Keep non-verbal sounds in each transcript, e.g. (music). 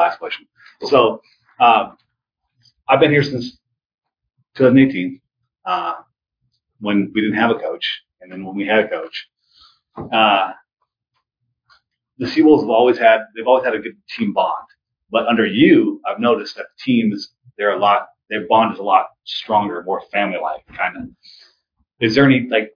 last question. So, um, I've been here since 2018, uh, when we didn't have a coach, and then when we had a coach. Uh, the Seawolves have always had, they've always had a good team bond. But under you, I've noticed that the teams, they're a lot, their bond is a lot stronger, more family-like, kind of. Is there any, like,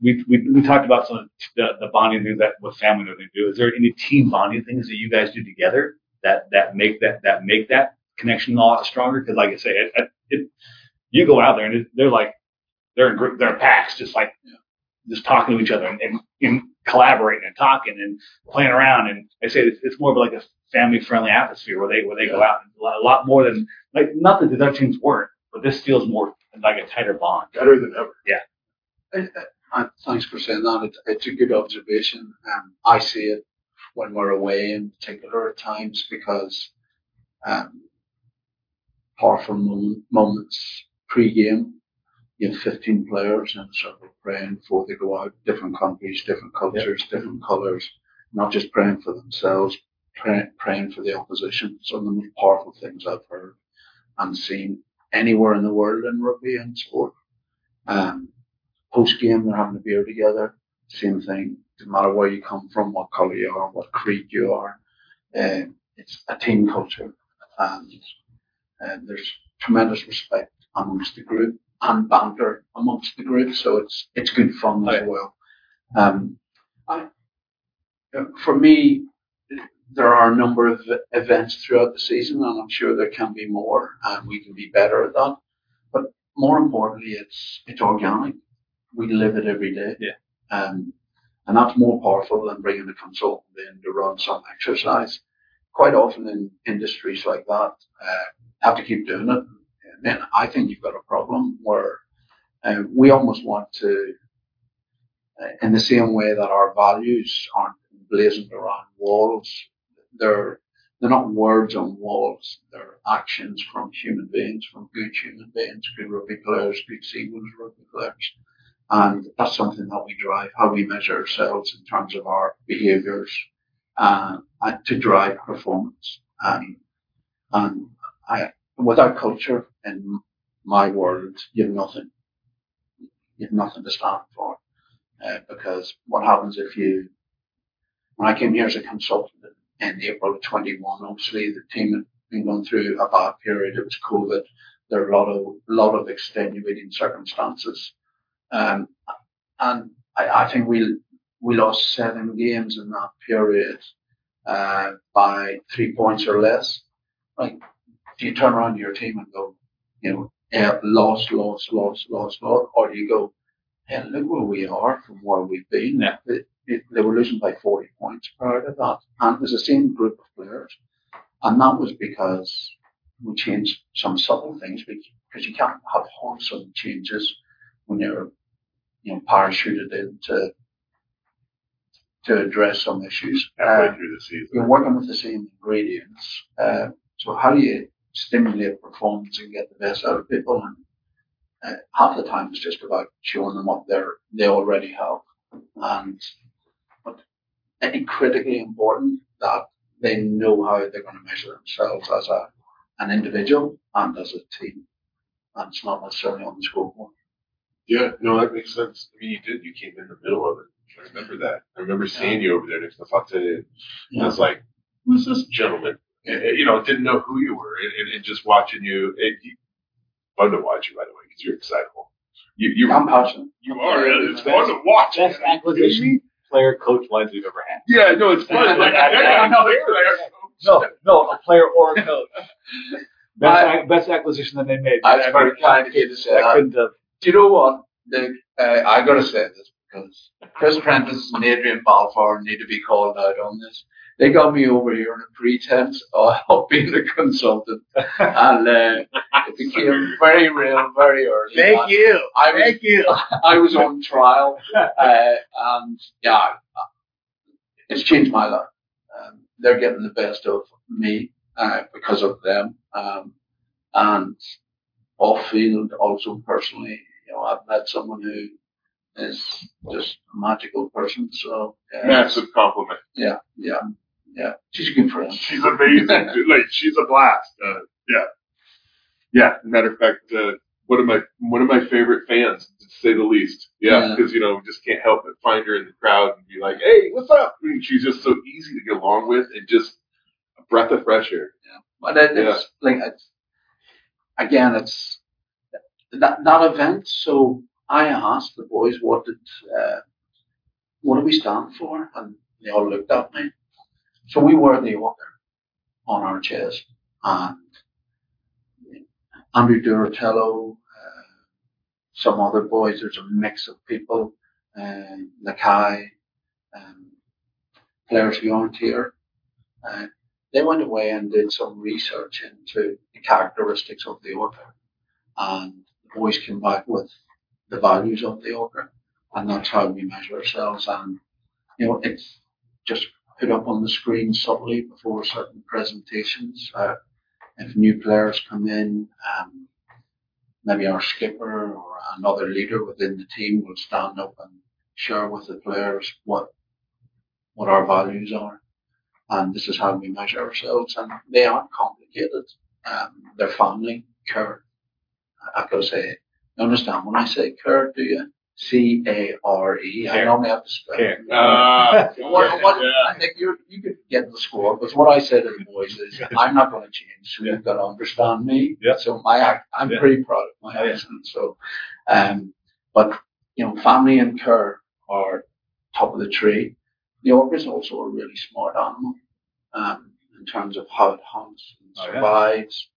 we, we, we talked about some of the, the bonding things that with family that they do. Is there any team bonding things that you guys do together that, that make that, that make that connection a lot stronger? Cause like I say, it, it, it you go out there and it, they're like, they're in, gr- they're in packs, just like, just talking to each other and, and, and collaborating and talking and playing around. And I say it's, it's more of like a family friendly atmosphere where they, where they go out and a lot, a lot more than, like, not that the other teams weren't, but this feels more like a tighter bond. Better than ever. Yeah. I, I, I- thanks for saying that. It, it's a good observation. Um, I see it when we're away in particular at times because um, powerful moment, moments pre-game, you have 15 players in a circle praying before they go out, different countries, different cultures, different colours, not just praying for themselves, pray, praying for the opposition. Some of the most powerful things I've heard and seen anywhere in the world in rugby and sport. Um, post game, they're having a beer together. Same thing. No matter where you come from, what colour you are, what creed you are. Uh, it's a team culture. And uh, there's tremendous respect amongst the group and banter amongst the group. So it's, it's good fun as well. Um, I, for me, there are a number of events throughout the season, and I'm sure there can be more, and we can be better at that. But more importantly, it's it's organic. We live it every day. Yeah. Um, and that's more powerful than bringing a consultant in to run some exercise. Quite often in industries like that, uh, have to keep doing it. And then I think you've got a problem where uh, we almost want to, uh, in the same way that our values aren't blazoned around walls, they're they're not words on walls. They're actions from human beings, from good human beings, good rugby players, good Seawolves rugby players. And that's something that we drive, how we measure ourselves in terms of our behaviours uh, to drive performance. And, and I, without culture in my world, you have nothing. You have nothing to stand for. Uh, because what happens if you, when I came here as a consultant in April of 21, obviously the team had been going through a bad period. It was COVID. There were a lot of, lot of extenuating circumstances. Um, and I, I think we, we lost seven games in that period, uh, by three points or less. Like, do you turn around to your team and go, you know, eh, lost, lost, lost, lost, lost, or do you go, hey, look where we are from where we've been. Yeah. They, they, they were losing by 40 points prior to that. And it was the same group of players. And that was because we changed some subtle things because you can't have wholesome changes when you're, you know, parachuted in to, to address some issues. Halfway Uh, through the season. you're working with the same ingredients. Uh, so how do you stimulate performance and get the best out of people? And uh, half the time it's just about showing them what they're they already have, and but I think critically important that they know how they're going to measure themselves as a an individual and as a team, and it's not necessarily on the scoreboard. Yeah, no, that makes sense. I mean, you did. You came in the middle of it. I remember that. I remember seeing you over there next to Fate. And I was like, who's this gentleman? And, and, you know, didn't know who you were. And, and, and just watching you, it, fun to watch you, by the way, because you're excitable. You, you, I'm passionate. you are. It's fun to watch. Best acquisition player coach lines we've ever had. Yeah, no, it's fun. (laughs) Like, I, I, know No, no, a player or a coach. (laughs) Best, I- best acquisition that they made. That's very kind of you to say uh, I that. couldn't have. Do you know what? The, uh, I got to say this because Chris Prentice and Adrian Balfour need to be called out on this. They got me over here on a pretense of (laughs) being a consultant, and uh, it became very real very early. Thank you. I was, Thank you. (laughs) I was on trial, uh, and yeah, it's changed my life. Um, they're getting the best of me uh, because of them, um, and off field also personally. You know, I've met someone who is just a magical person. So uh, Massive compliment. yeah, yeah, Yeah, she's a good friend. She's amazing. (laughs) like she's a blast. Uh, yeah, yeah. Matter of fact, uh, one of my one of my favorite fans, to say the least. Yeah, Yeah. because you know we just can't help but find her in the crowd and be like, "Hey, what's up?" I mean, she's just so easy to get along with and just a breath of fresh air. But it, it's like it's again, it's that that event. So I asked the boys, "What did uh, what do we stand for?" And they all looked at me. So we wear the orca on our chest, and Andrew Durutalo, uh, some other boys. There's a mix of people, uh, Nakai, um, players aren't here. Uh, they went away and did some research into the characteristics of the orca. And the boys came back with the values of the orca. And that's how we measure ourselves. And, you know, it's just put up on the screen subtly before certain presentations. Uh, if new players come in, um, maybe our skipper or another leader within the team will stand up and share with the players what what our values are and this is how we measure ourselves. And they aren't complicated. Um, they're family, care. I've got to say, you understand when I say care, do you? C A R E. I normally have to spell. Care. Uh, What, what, yeah. I think you you could get the score, but what I say to the boys is, (laughs) I'm not going to change. So Yeah. you've got to understand me. Yeah. So my I'm Yeah. pretty proud of my accent. So, um, but you know, family and care are top of the tree. The orca is also a really smart animal, um, in terms of how it hunts and Oh, yeah. survives.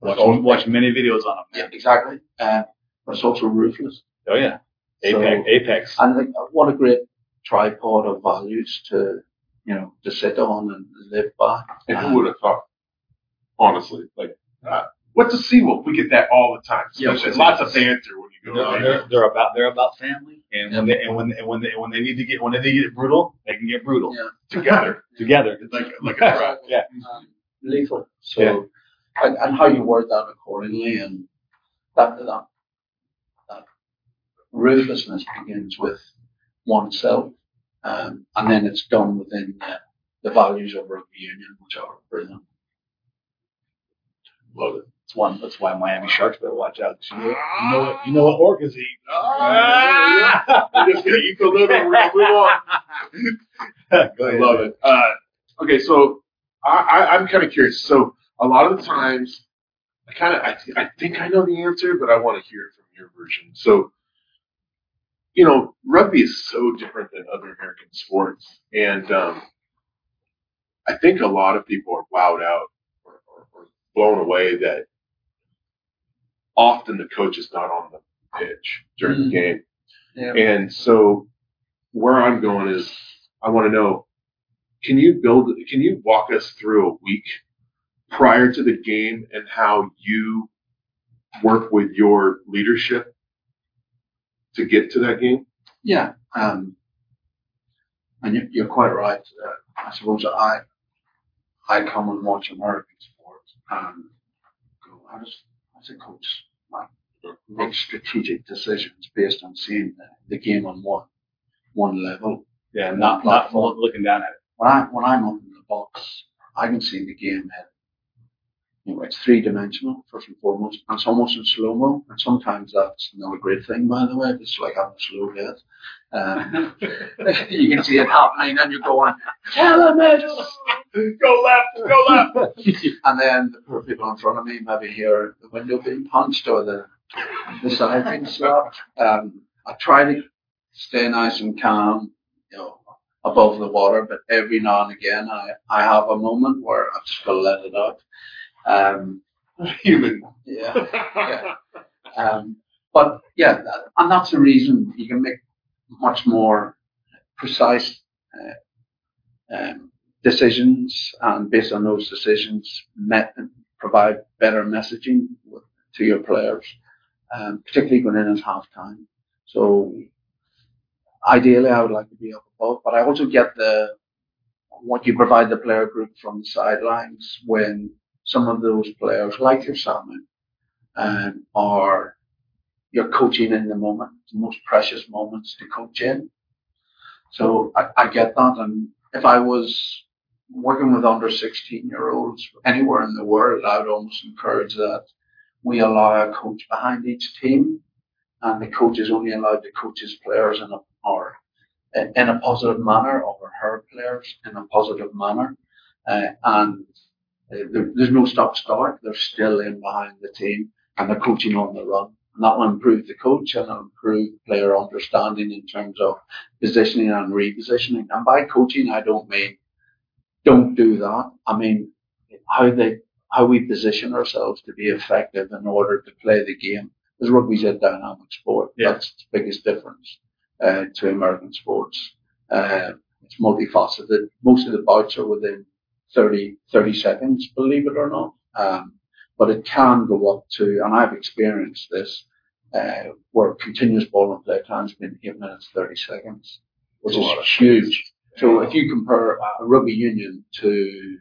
Watch, But also- watch many videos on them. Yeah, exactly. Um, but it's also ruthless. Oh yeah. So- Apex. Apex. And like, what a great tripod of values to, you know, to sit on and live by. And Um, who would have thought? Honestly, like, uh, what's a seawolf? We get that all the time. Yeah, Especially lots of banter when you go. No, there. they're, they're about they're about family, and when they and when and when they when they need to get when they need to get brutal, they can get brutal Yeah. together. (laughs) together. like (laughs) like a tribe. yeah, um, lethal. So, Yeah. and, and how you word that accordingly, and that that that ruthlessness begins with oneself, um, and then it's done within the, the values of rugby union, which are brilliant. Love it. that's one. That's why Miami Sharks better watch out. You know, you know what you know what orcas eat. Ah, We're (laughs) just gonna eat the liver. We're gonna move on. Go I ahead. love it. Uh, okay, so I, I, I'm kind of curious. So a lot of the times, I kind of I, th- I think I know the answer, but I want to hear it from your version. So, you know, rugby is so different than other American sports, and um, I think a lot of people are wowed out blown away that often the coach is not on the pitch during Mm. the game. Yeah. And so where I'm going is I want to know, can you build, can you walk us through a week prior to the game and how you work with your leadership to get to that game? Yeah, um, and you're, quite right. Uh, I suppose I I come and watch American sports and go as as a coach, like make strategic decisions based on seeing the, the game on one one level. Yeah, not not looking down at it. When I when I'm up in the box, I can see the game head. You know, it's three dimensional first and foremost, and it's almost in slow mo. And sometimes that's not a great thing, by the way. It's like having a slow head. Um, (laughs) you can see it happening, and you're going, telemeters. Go left, go left. (laughs) And then the people in front of me maybe hear the window being punched or the the side being slapped. Um, I try to stay nice and calm, you know, above the water, but every now and again I, I have a moment where I've just got to let it out. Um, (laughs) Human. yeah, yeah. Um, but yeah, and that's the reason you can make much more precise uh, um, decisions, and based on those decisions, met, provide better messaging to your players, um, particularly going in at halftime. So ideally, I would like to be up above, but I also get the what you provide the player group from the sidelines when some of those players, like your Salmon, um, are you're coaching in the moment, the most precious moments to coach in. So I, I get that, and if I was working with under 16 year olds anywhere in the world, I would almost encourage that we allow a coach behind each team and the coach is only allowed to coach his players in a, or in a positive manner or her players in a positive manner. Uh, and uh, there, there's no stop start. They're still in behind the team and they're coaching on the run. And that will improve the coach and improve player understanding in terms of positioning and repositioning. And by coaching, I don't mean don't do that. I mean how they how we position ourselves to be effective in order to play the game. Because rugby's a dynamic sport. Yeah. That's the biggest difference uh, to American sports. Uh, it's multifaceted. Most of the bouts are within 30, 30 seconds, believe it or not. Um, but it can go up to, and I've experienced this, uh, where continuous ball and play time has been 8 minutes 30 seconds, which is huge. So if you compare a rugby union to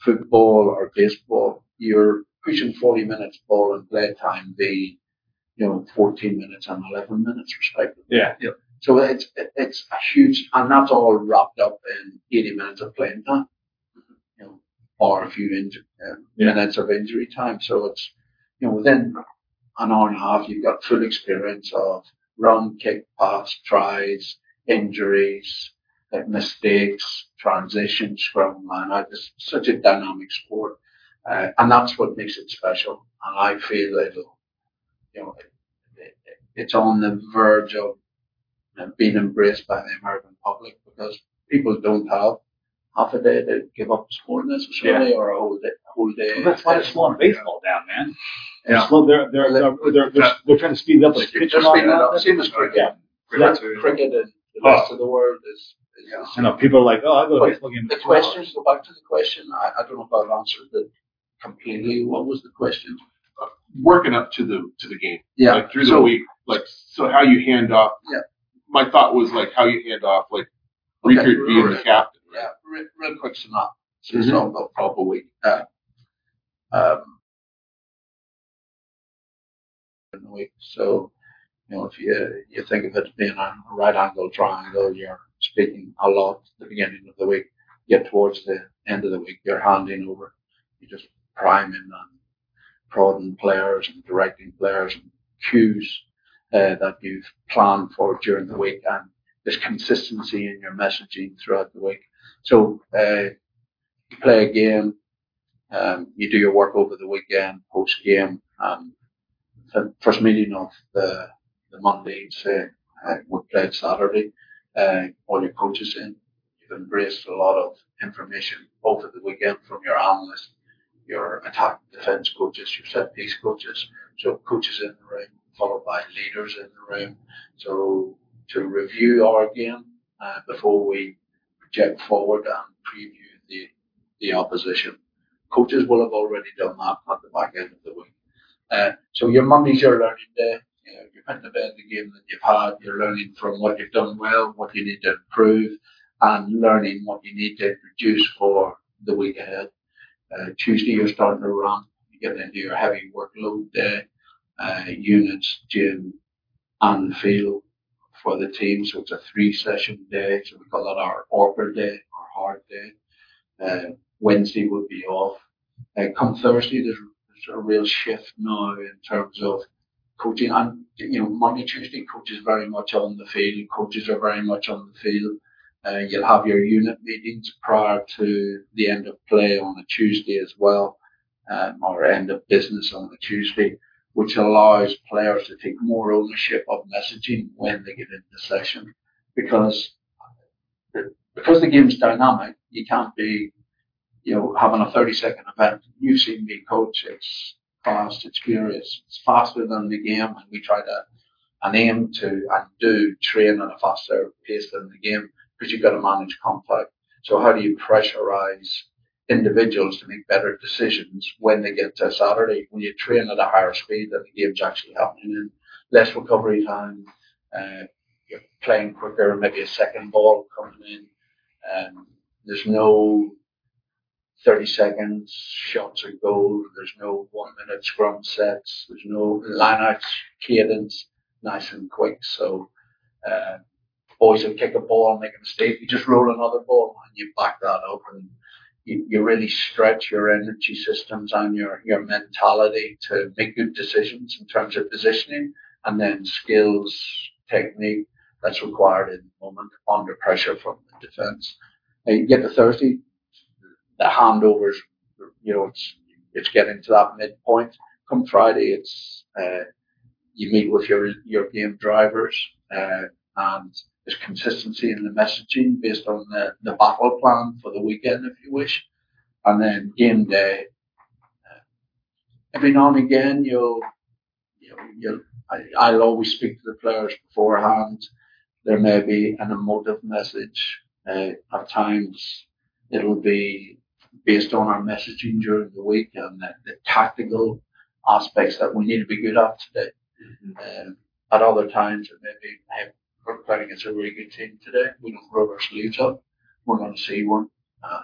football or baseball, you're pushing 40 minutes ball and play time, the, you know, 14 minutes and 11 minutes respectively. Yeah. Yep. So it's, it's a huge, and that's all wrapped up in 80 minutes of playing time, or a few inju- uh, yeah. minutes of injury time. So it's, you know, within an hour and a half, you've got full experience of run, kick, pass, tries, injuries, like mistakes, transitions, scrum, line It's such a dynamic sport. Uh, and that's what makes it special. And I feel it'll, you know, it, it, it's on the verge of being embraced by the American public because people don't have half a day to give up sport necessarily yeah. or a whole day. A whole day well, that's why they're slowing baseball down, man. They're, yeah. slow, they're, they're, they're, they're, they're, they're, trying to speed it up. Like they're speeding it up. Same as cricket. Yeah. Cricket, cricket and the oh. rest of the world is. Yeah. I know people are like, oh, I go to a baseball game. The question, go back to the question. I, I don't know if I've answered it completely. What was the question? Uh, working up to the to the game, yeah, like through so, the week, like so how you hand off, yeah my thought was like how you hand off like okay, Riekert being the captain. Yeah, real, real quick synopsis mm-hmm. the proper week. Uh, um. So, you know, if you you think of it as being a right angle triangle, you're speaking a lot at the beginning of the week. Get towards the end of the week, you're handing over. You're just priming and prodding players and directing players and cues uh, that you've planned for during the week and there's consistency in your messaging throughout the week. So uh, you play a game, um, you do your work over the weekend, post game, um, the first meeting of the, the Monday, say, uh, we played Saturday, uh, all your coaches in. You've embraced a lot of information over the weekend from your analysts, your attack defense coaches, your set piece coaches, so coaches in the room, followed by leaders in the room. So to review our game uh, before we project forward and preview the, the opposition. Coaches will have already done that at the back end of the week. Uh, so your Monday's your learning day. You know, you're putting bed the game that you've had. You're learning from what you've done well, what you need to improve, and learning what you need to reduce for the week ahead. Uh, Tuesday you're starting to run. You get into your heavy workload day uh, units, gym, and field for the team. So it's a three session day. So we call that our awkward day, our hard day. Uh, Wednesday would be off. Uh, come Thursday, there's, there's, a real shift now in terms of coaching. And, you know, Monday, Tuesday, coaches very much on the field. Coaches are very much on the field. Uh, you'll have your unit meetings prior to the end of play on a Tuesday as well, um, or end of business on a Tuesday which allows players to take more ownership of messaging when they get into the session because because the game's dynamic, you can't be, you know, having a 30 second event. You've seen me coach. It's fast. It's furious. It's faster than the game. And we try to, and aim to, and do train at a faster pace than the game because you've got to manage conflict. So how do you pressurize individuals to make better decisions when they get to Saturday. When you train at a higher speed that the game's actually happening in, less recovery time, uh, you're playing quicker, maybe a second ball coming in. Um, there's no 30 seconds shots or goal. There's no one minute scrum sets. There's no line out cadence, nice and quick. So, uh, boys will kick a ball, and make a mistake, you just roll another ball and you back that up and you, you really stretch your energy systems and your, your mentality to make good decisions in terms of positioning and then skills, technique that's required in the moment under pressure from the defence. you get to Thursday, the handovers, you know, it's it's getting to that midpoint. Come Friday, it's uh, you meet with your your game drivers uh, and there's consistency in the messaging based on the, the battle plan for the weekend, if you wish. And then game day, uh, every now and again, you'll, you'll, you'll I, will always speak to the players beforehand. There may be an emotive message. Uh, at times, it'll be based on our messaging during the week and the, the tactical aspects that we need to be good at today. Mm-hmm. Um, at other times, it may be, hey, we're playing against a really good team today. We don't roll our sleeves up. We're going to see one. Uh,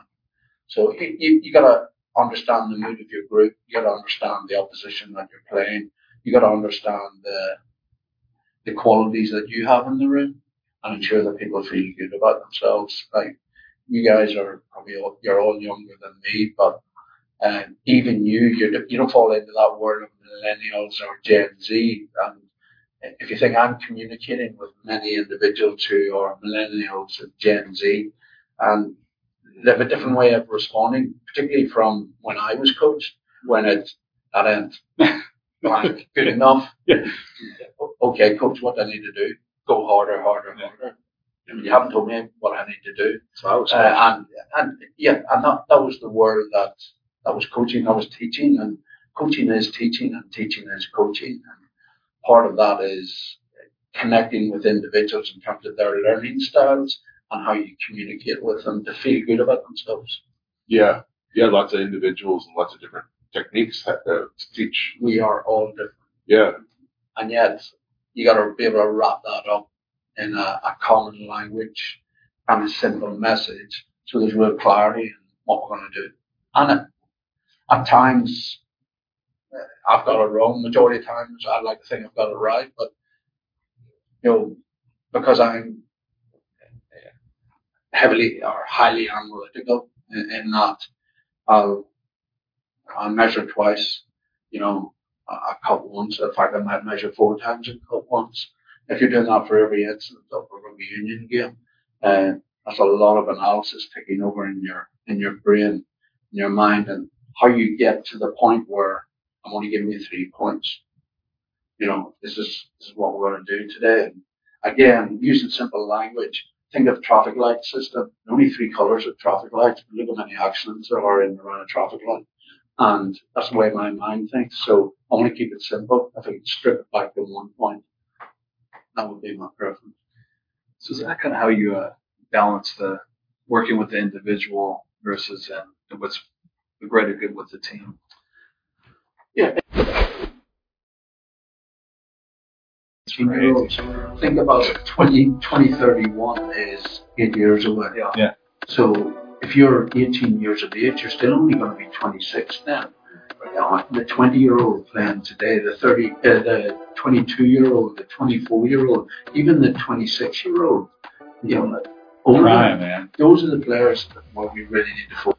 so you, you, you got to understand the mood of your group. You got to understand the opposition that you're playing. You got to understand the the qualities that you have in the room and ensure that people feel good about themselves. Like you guys are probably all, you're all younger than me, but um, even you, you don't fall into that world of millennials or Gen Z. And if you think I'm communicating with many individuals who are millennials and Gen Z, and they have a different way of responding, particularly from when I was coached, when it that (laughs) end. good enough. Yeah. Okay, coach, what do I need to do? Go harder, harder, yeah. harder. You haven't told me what I need to do. So I was uh, and, and yeah, and that, that was the word that that was coaching. I was teaching, and coaching is teaching, and teaching is coaching. And part of that is connecting with individuals in terms of their learning styles and how you communicate with them to feel good about themselves. Yeah, yeah, lots of individuals and lots of different techniques to, uh, to teach. We are all different. Yeah, and yet you got to be able to wrap that up in a, a common language and a simple message, so there's real clarity in what we're going to do. And at times I've got it wrong. Majority of times, I like to think I've got it right, but you know, because I'm heavily or highly analytical in, in that, I'll I'll measure twice. You know, I cut once. In fact, I might measure four times and cut once. If you're doing that for every instance of a rugby union game, uh, that's a lot of analysis taking over in your in your brain, in your mind, and how you get to the point where I'm only giving you three points. You know, this is, this is what we're going to do today. And again, using simple language, think of traffic light system. Only three colours of traffic lights. Look how many accidents there are in around a traffic light. And that's the way my mind thinks. So I want to keep it simple. If I can strip it back to one point, that would be my preference. So is that kind of how you uh, balance the working with the individual versus uh, what's the greater good with the team? Yeah. Think about 20, 2031 is eight years away. Yeah. yeah. So if you're 18 years of age, you're still only going to be 26 then. You the 20 year old playing today, the 30, uh, the 22 year old, the 24 year old, even the 26 year old, you know, older, man. those are the players that what we really need to focus